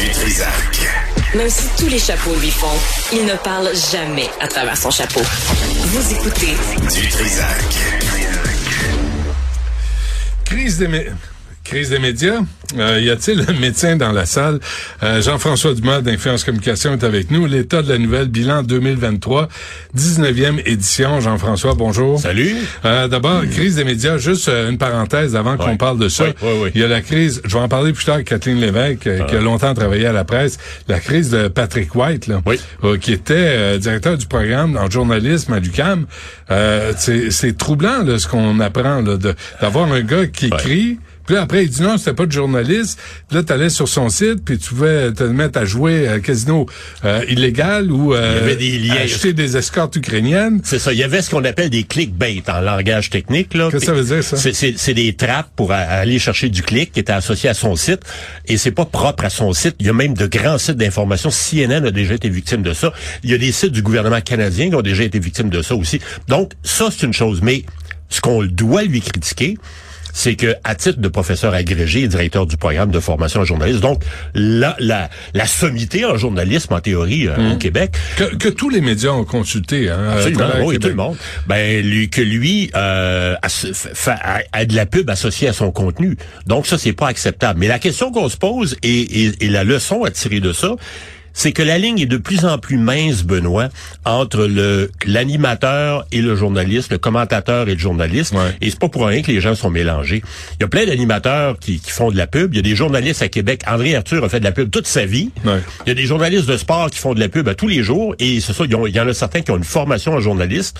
Du Trisac. Même si tous les chapeaux lui font, il ne parle jamais à travers son chapeau. Vous écoutez Du Trisac. Crise des, mé- crise des médias. Euh, y a-t-il un médecin dans la salle? Euh, Jean-François Dumas d'Influence Communication est avec nous. L'état de la nouvelle, bilan 2023, 19e édition. Jean-François, bonjour. Salut. Euh, D'abord, crise des médias, juste euh, une parenthèse avant qu'on Ouais. parle de ça. Oui, oui, oui. Il y a la crise, je vais en parler plus tard avec Kathleen Lévesque, euh, qui a longtemps travaillé à la presse, la crise de Patrick White, là, Oui. euh, qui était directeur du programme en journalisme à l'UQAM. Euh, c'est troublant là, ce qu'on apprend d'avoir un gars qui écrit. Puis là, après, il dit non, c'était pas de journaliste. Là, tu allais sur son site, puis tu pouvais te mettre à jouer à casino euh, illégal ou euh, Il y avait des liens. acheter des escortes ukrainiennes. C'est ça. Il y avait ce qu'on appelle des clickbait en langage technique. là. Qu'est-ce que ça veut dire, ça? C'est- des trappes pour aller chercher du clic qui étaient associés à son site. Et c'est pas propre à son site. Il y a même de grands sites d'information. CNN a déjà été victime de ça. Il y a des sites du gouvernement canadien qui ont déjà été victimes de ça aussi. Donc, ça, c'est une chose. Mais ce qu'on doit lui critiquer, c'est que à titre de professeur agrégé et directeur du programme de formation en journalisme, donc la, la, la sommité en journalisme en théorie euh, au Québec, Que, que tous les médias ont consulté. Hein, Absolument, oui, tout le monde. Ben lui que lui euh, a, a- a de la pub associée à son contenu. Donc ça c'est pas acceptable. Mais la question qu'on se pose et, et, et la leçon à tirer de ça, c'est que la ligne est de plus en plus mince, Benoît, entre le l'animateur et le journaliste, le commentateur et le journaliste. Ouais. Et c'est pas pour rien que les gens sont mélangés. Il y a plein d'animateurs qui, qui font de la pub. Il y a des journalistes à Québec. André Arthur a fait de la pub toute sa vie. Ouais. Il y a des journalistes de sport qui font de la pub à tous les jours et c'est ça, il y en a certains qui ont une formation en journaliste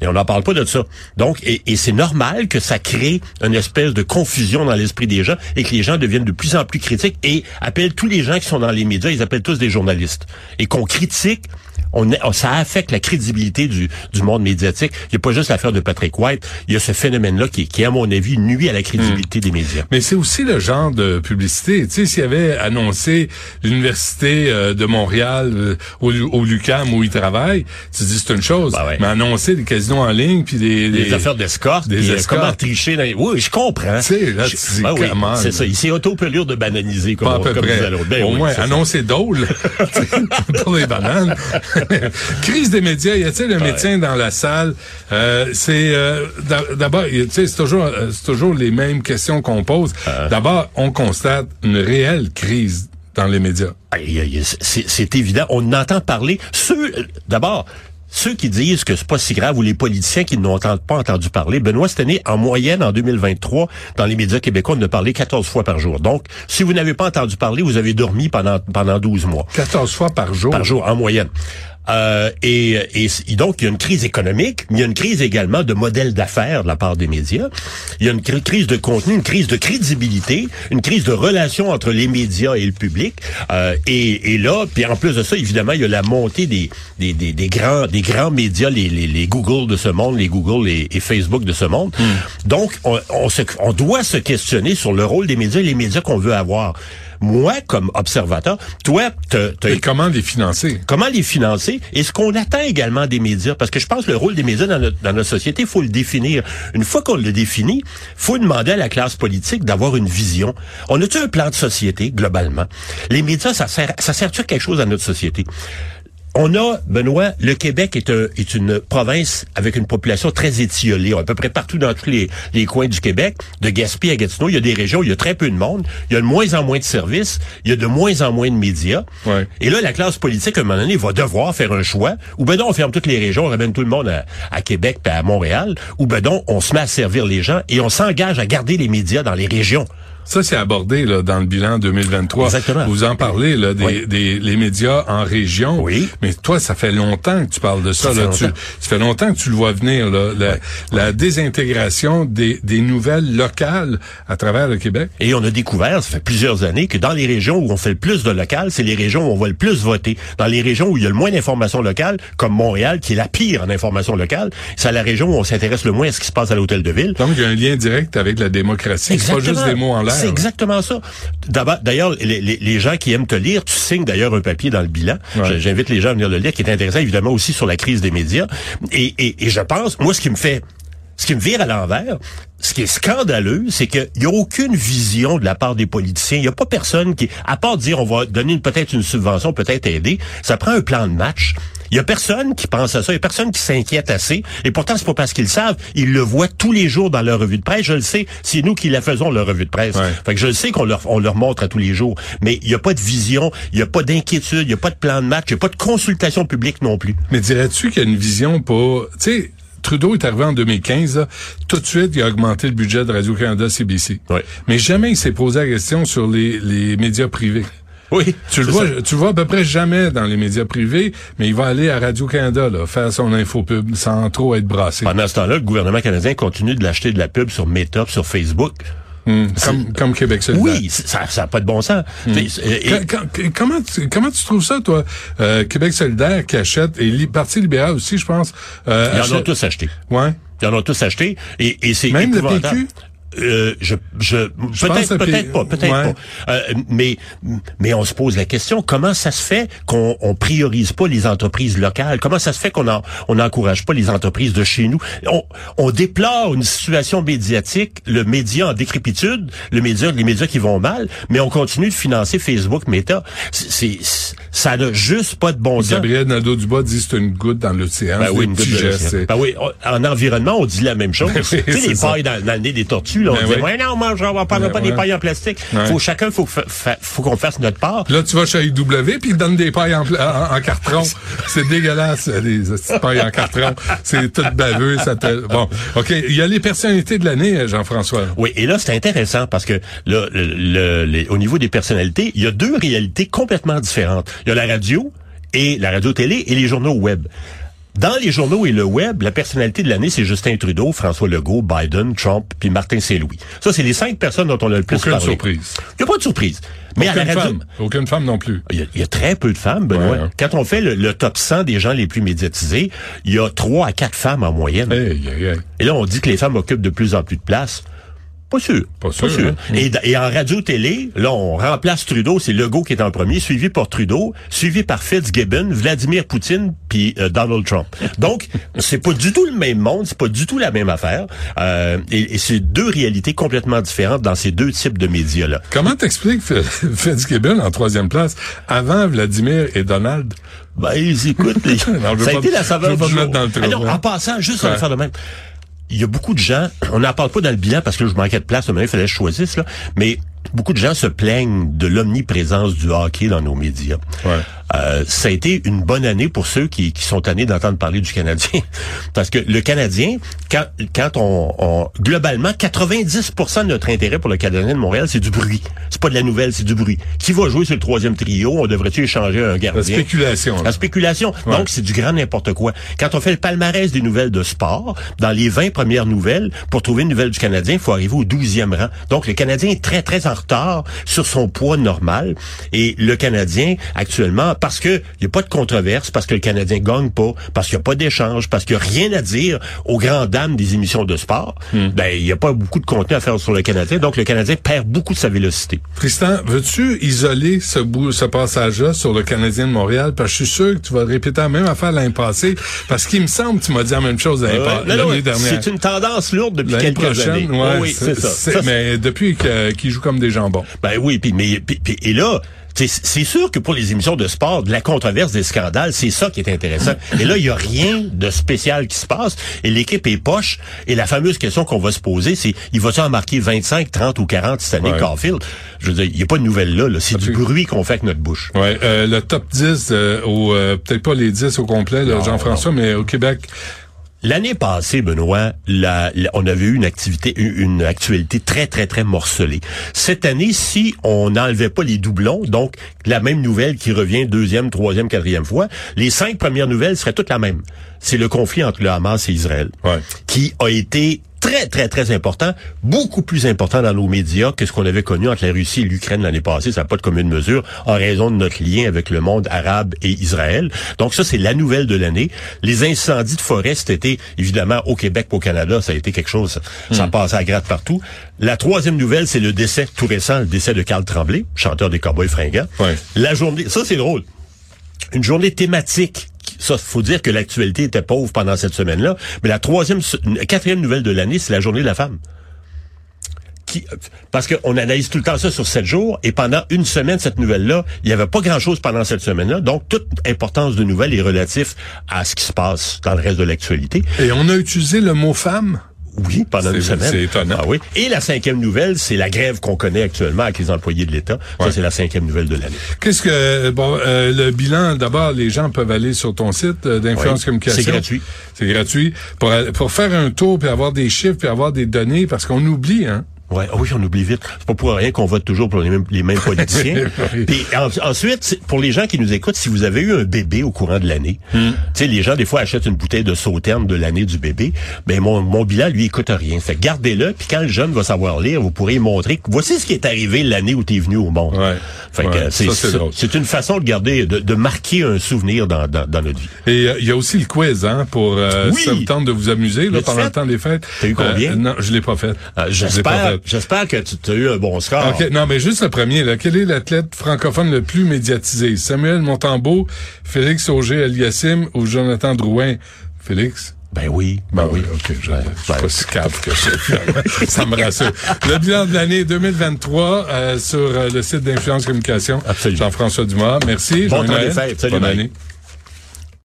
et on n'en parle pas de ça. Donc, et, et c'est normal que ça crée une espèce de confusion dans l'esprit des gens et que les gens deviennent de plus en plus critiques et appellent tous les gens qui sont dans les médias, ils appellent tous des journalistes. Et qu'on critique, on, est- ça affecte la crédibilité du, du monde médiatique. Il n'y a pas juste l'affaire de Patrick White, il y a ce phénomène-là qui, qui, à mon avis, nuit à la crédibilité des médias. Mais c'est aussi le genre de publicité. Tu sais, s'il avait annoncé l'université euh, de Montréal euh, au, au Lucam où il travaille, tu dis c'est une chose. Bah ouais. Mais annoncer des casinos en ligne puis des, des des- affaires d'escorte, des euh, escortes. comment tricher dans les... Oui, je comprends. Tu sais, là, tu dis, Ben oui, c'est ça. Il s'est auto-pelure de bananiser, comme, pas à on- peu comme près. Ben Au oui, moins, annoncer dole pour les bananes. Crise des médias. Y a-t-il un médecin dans la salle? Euh, C'est euh, d'a- d'abord, tu sais, c'est toujours, euh, c'est toujours les mêmes questions qu'on pose. Euh. D'abord, on constate une réelle crise dans les médias. C'est c'est évident. On entend parler. Ceux, d'abord, ceux qui disent que c'est pas si grave ou les politiciens qui n'ont pas entendu parler. Benoît, cette année, en moyenne, en 2023, dans les médias québécois, on a parlé 14 fois par jour. Donc, si vous n'avez pas entendu parler, vous avez dormi pendant, pendant 12 mois. 14 fois par jour. par jour en moyenne. Euh, et, et, donc, il y a une crise économique, mais il y a une crise également de modèle d'affaires de la part des médias. Il y a une cri- crise de contenu, une crise de crédibilité, une crise de relation entre les médias et le public. Euh, et, et là, puis en plus de ça, évidemment, il y a la montée des, des, des, des grands, des grands médias, les, les, les Google de ce monde, les Google et, et Facebook de ce monde. Donc, on, on, se, on doit se questionner sur le rôle des médias et les médias qu'on veut avoir. Moi, comme observateur, toi, t'as t'as Et comment les financer? comment les financer? Et ce qu'on attend également des médias parce que je pense que le rôle des médias dans notre, dans notre société faut le définir. Une fois qu'on le définit faut demander à la classe politique d'avoir une vision. On a-tu un plan de société globalement? Les médias ça sert ça sert-tu à quelque chose à notre société? On a, Benoît, le Québec est, un- est une province avec une population très étiolée. À peu près partout dans tous les, les coins du Québec, de Gaspé à Gatineau, il y a des régions où il y a très peu de monde, il y a de moins en moins de services, il y a de moins en moins de médias. Ouais. Et là, la classe politique, à un moment donné, va devoir faire un choix. Ou ben non, on ferme toutes les régions, on ramène tout le monde à, à Québec et à Montréal. Ou ben non, on se met à servir les gens et on s'engage à garder les médias dans les régions. Ça, c'est abordé là, dans le bilan 2023. Exactement. Vous en parlez, là, des, Oui. des les médias en région. Oui. Mais toi, ça fait longtemps que tu parles de ça. Ça fait là. Tu, longtemps. ça fait longtemps que tu le vois venir, là, la, la désintégration des, des nouvelles locales à travers le Québec. Et on a découvert, ça fait plusieurs années, que dans les régions où on fait le plus de local, c'est les régions où on va le plus voter. Dans les régions où il y a le moins d'informations locales, comme Montréal, qui est la pire en information locale, c'est la région où on s'intéresse le moins à ce qui se passe à l'hôtel de ville. Donc, il y a un lien direct avec la démocratie. C'est pas juste des mots en l'air. C'est exactement ça. D'abord- D'ailleurs, les, les- les gens qui aiment te lire, tu signes d'ailleurs un papier dans le bilan. Ouais. J'invite les gens à venir le lire, qui est intéressant évidemment aussi sur la crise des médias. Et, et, et je pense, moi, ce qui me fait ce qui me vire à l'envers, ce qui est scandaleux, c'est qu'il n'y a aucune vision de la part des politiciens. Il n'y a pas personne qui, à part dire on va donner peut-être une subvention, peut-être aider, ça prend un plan de match. Il y a personne qui pense à ça, il y a personne qui s'inquiète assez. Et pourtant, c'est pas parce qu'ils savent, ils le voient tous les jours dans leur revue de presse. Je le sais, c'est nous qui la faisons, leur revue de presse. Ouais. Fait que je le sais qu'on leur, on leur montre à tous les jours. Mais il n'y a pas de vision, il n'y a pas d'inquiétude, il n'y a pas de plan de match, il n'y a pas de consultation publique non plus. Mais dirais-tu qu'il y a une vision pour... Tu sais, Trudeau est arrivé en 2015, là, tout de suite, il a augmenté le budget de Radio-Canada CBC. Ouais. Mais jamais il s'est posé la question sur les, les médias privés. Oui. Tu le vois, ça. tu le vois à peu près jamais dans les médias privés, mais il va aller à Radio-Canada, là, faire son infopub sans trop être brassé. Pendant ce temps-là, le gouvernement canadien continue de l'acheter de la pub sur Meta, sur Facebook. Hum, comme, comme Québec solidaire. Oui, ça n'a pas de bon sens. Tu sais, et- et- Quand- quand- comment, tu, comment tu trouves ça, toi, euh, Québec solidaire qui achète, et li, Parti libéral aussi, je pense. Euh, Ils en ont tous acheté. Ouais. Ils en ont tous acheté. Et, et c'est Même le. PQ? Euh, je, je, peut-être, peut-être pas, peut-être ouais. pas. Euh, mais, mais on se pose la question comment ça se fait qu'on on priorise pas les entreprises locales? Comment ça se fait qu'on en- on n'encourage pas les entreprises de chez nous? On, on déplore une situation médiatique, le média en décrépitude, le média, les médias qui vont mal, mais on continue de financer Facebook, Meta. C'est- ça n'a juste pas de bon sens. Gabriel Nadeau-Dubois dit que c'est une goutte dans l'océan. Ben oui, une goutte de Ben oui, en environnement, on dit la même chose. Tu sais, les ça. pailles dans, dans le nez des tortues, là, on Ben dit, oui. ouais, non, on mangera, on parlera Ben pas des pailles en plastique. Ouais. Faut, chacun, faut, fa- fa- faut qu'on fasse notre part. Là, tu vas chez IW puis ils donnent des pailles en, pla- en, en carton. C'est dégueulasse, les petites pailles en carton. C'est tout baveux. Ça te... Bon, OK. Il y a les personnalités de l'année, Jean-François. Oui, et là, c'est intéressant parce que là, le, le- les- au niveau des personnalités, il y a deux réalités complètement différentes. Il y a la radio et la radio-télé et les journaux web. Dans les journaux et le web, la personnalité de l'année, c'est Justin Trudeau, François Legault, Biden, Trump, puis Martin Saint-Louis. Ça, c'est les cinq personnes dont on a le plus Aucune parlé. surprise. Il n'y a pas de surprise. Mais à Aucune la radio, femme. Aucune femme non plus. Il y, a, il y a très peu de femmes, Benoît. Ouais, hein. Quand on fait le, le top 100 des gens les plus médiatisés, il y a trois à quatre femmes en moyenne. Hey, hey, hey. Et là, on dit que les femmes occupent de plus en plus de place. Pas sûr. Pas sûr, hein? Et, en radio-télé, là, on remplace Trudeau, c'est Legault qui est en premier, suivi par Trudeau, suivi par Fitzgibbon, Vladimir Poutine, puis euh, Donald Trump. Donc, c'est pas du tout le même monde, c'est pas du tout la même affaire. Euh, et et c'est deux réalités complètement différentes dans ces deux types de médias-là. Comment t'expliques Fitzgibbon en troisième place avant Vladimir et Donald? Ben, écoute, les- Non, ça a pas- été la saveur du jour. dans le Ah hein. en passant, juste Ouais. un affaire de même. Il y a beaucoup de gens, on n'en parle pas dans le bilan parce que je manquais de place, mais il fallait que je choisisse, mais beaucoup de gens se plaignent de l'omniprésence du hockey dans nos médias. Euh, ça a été une bonne année pour ceux qui, qui sont tannés d'entendre parler du Canadien. Parce que le Canadien, quand, quand on, on- globalement, 90% de notre intérêt pour le Canadien de Montréal, c'est du bruit. C'est pas de la nouvelle, c'est du bruit. Qui va jouer sur le troisième trio? On devrait-tu échanger un La gardien? spéculation. là. La spéculation. Donc, c'est du grand n'importe quoi. Quand on fait le palmarès des nouvelles de sport, dans les 20 premières nouvelles, pour trouver une nouvelle du Canadien, il faut arriver au 12e rang. Donc, le Canadien est très, très en retard sur son poids normal. Et le Canadien, actuellement, parce que il n'y a pas de controverse, parce que le Canadien gagne pas, parce qu'il n'y a pas d'échange, parce qu'il n'y a rien à dire aux grandes dames des émissions de sport, ben, il n'y a pas beaucoup de contenu à faire sur le Canadien. Donc, le Canadien perd beaucoup de sa vélocité. Tristan, veux-tu isoler ce bout, ce passage-là sur le Canadien de Montréal? Parce que je suis sûr que tu vas répéter la même affaire l'année passée. Parce qu'il me semble que tu m'as dit la même chose l'année Euh, dernière. c'est une tendance lourde depuis L'année quelques années. prochaine, ouais, Oh oui, c'est ça. c'est- Ça, mais depuis qu'il joue comme des jambons. Ben oui, puis mais puis- puis- et là, c'est sûr que pour les émissions de sport, de la controverse des scandales, c'est ça qui est intéressant. Et là, il y a rien de spécial qui se passe et l'équipe est poche. Et la fameuse question qu'on va se poser, c'est il va-tu en marquer 25, 30 ou 40 cette année, Ouais. Caulfield? Je veux dire, il n'y a pas de nouvelles là. là. C'est du bruit qu'on fait avec notre bouche. Ouais, euh, le top 10 euh, au euh, peut-être pas les 10 au complet, Jean-François, mais au Québec. L'année passée, Benoît, la- la- on avait eu une activité, une une actualité très, très, très morcelée. Cette année, si on n'enlevait pas les doublons, donc la même nouvelle qui revient deuxième, troisième, quatrième fois, les cinq premières nouvelles seraient toutes la même. C'est le conflit entre le Hamas et Israël, Ouais. qui a été très, très, très important, beaucoup plus important dans nos médias que ce qu'on avait connu entre la Russie et l'Ukraine l'année passée. Ça n'a pas de commune mesure en raison de notre lien avec le monde arabe et Israël. Donc ça, c'est la nouvelle de l'année. Les incendies de forêt été, évidemment, au Québec, au Canada, ça a été quelque chose, ça Hmm. passe à gratte partout. La troisième nouvelle, c'est le décès tout récent, le décès de Carl Tremblay, chanteur des Cowboys fringants. Ouais. La journée, ça c'est drôle, une journée thématique ça, faut dire que l'actualité était pauvre pendant cette semaine-là. Mais la troisième, quatrième nouvelle de l'année, c'est la journée de la femme. Qui, parce qu'on analyse tout le temps ça sur sept jours, et pendant une semaine, cette nouvelle-là, il n'y avait pas grand-chose pendant cette semaine-là. Donc, toute importance de nouvelles est relative à ce qui se passe dans le reste de l'actualité. Et on a utilisé le mot femme oui, pendant une semaine. C'est étonnant. Ah oui. Et la cinquième nouvelle, c'est la grève qu'on connaît actuellement avec les employés de l'État. Ça, c'est la cinquième nouvelle de l'année. Qu'est-ce que bon euh, le bilan D'abord, les gens peuvent aller sur ton site euh, d'influence communication. C'est gratuit. C'est gratuit pour pour faire un tour puis avoir des chiffres puis avoir des données parce qu'on oublie hein. Ouais, ah oui, on oublie vite. C'est pas pour rien qu'on vote toujours pour les mêmes, les mêmes politiciens. Puis ensuite, pour les gens qui nous écoutent, si vous avez eu un bébé au courant de l'année, hmm. tu sais, les gens des fois achètent une bouteille de sauterne de l'année du bébé. Ben mon, mon bilan lui il coûte rien. Fait gardez-le, puis quand le jeune va savoir lire, vous pourrez montrer que voici ce qui est arrivé l'année où tu es venu au monde. Ouais. Fait que c'est c'est une façon de garder, de, de marquer un souvenir dans, dans, dans notre vie. Et euh, il y a aussi le quiz, hein, pour euh, oui. ça vous tente de vous amuser là, pendant le temps des fêtes? T'as eu combien? Euh, Non, je l'ai pas fait. Euh, J'espère. J'espère que tu as eu un bon score. OK, non, mais juste le premier. Là. Quel est l'athlète francophone le plus médiatisé? Samuel Montambeau, Félix Auger-Aliassime ou Jonathan Drouin? Félix? Ben oui. Ben, oui, OK. Je, ben, suis pas si cave que ça. ça me rassure. Le bilan de l'année 2023 euh, sur euh, le site d'Influence Communication. Absolument. Jean-François Dumas. Merci. Bon temps des fêtes. Salut, Bonne année.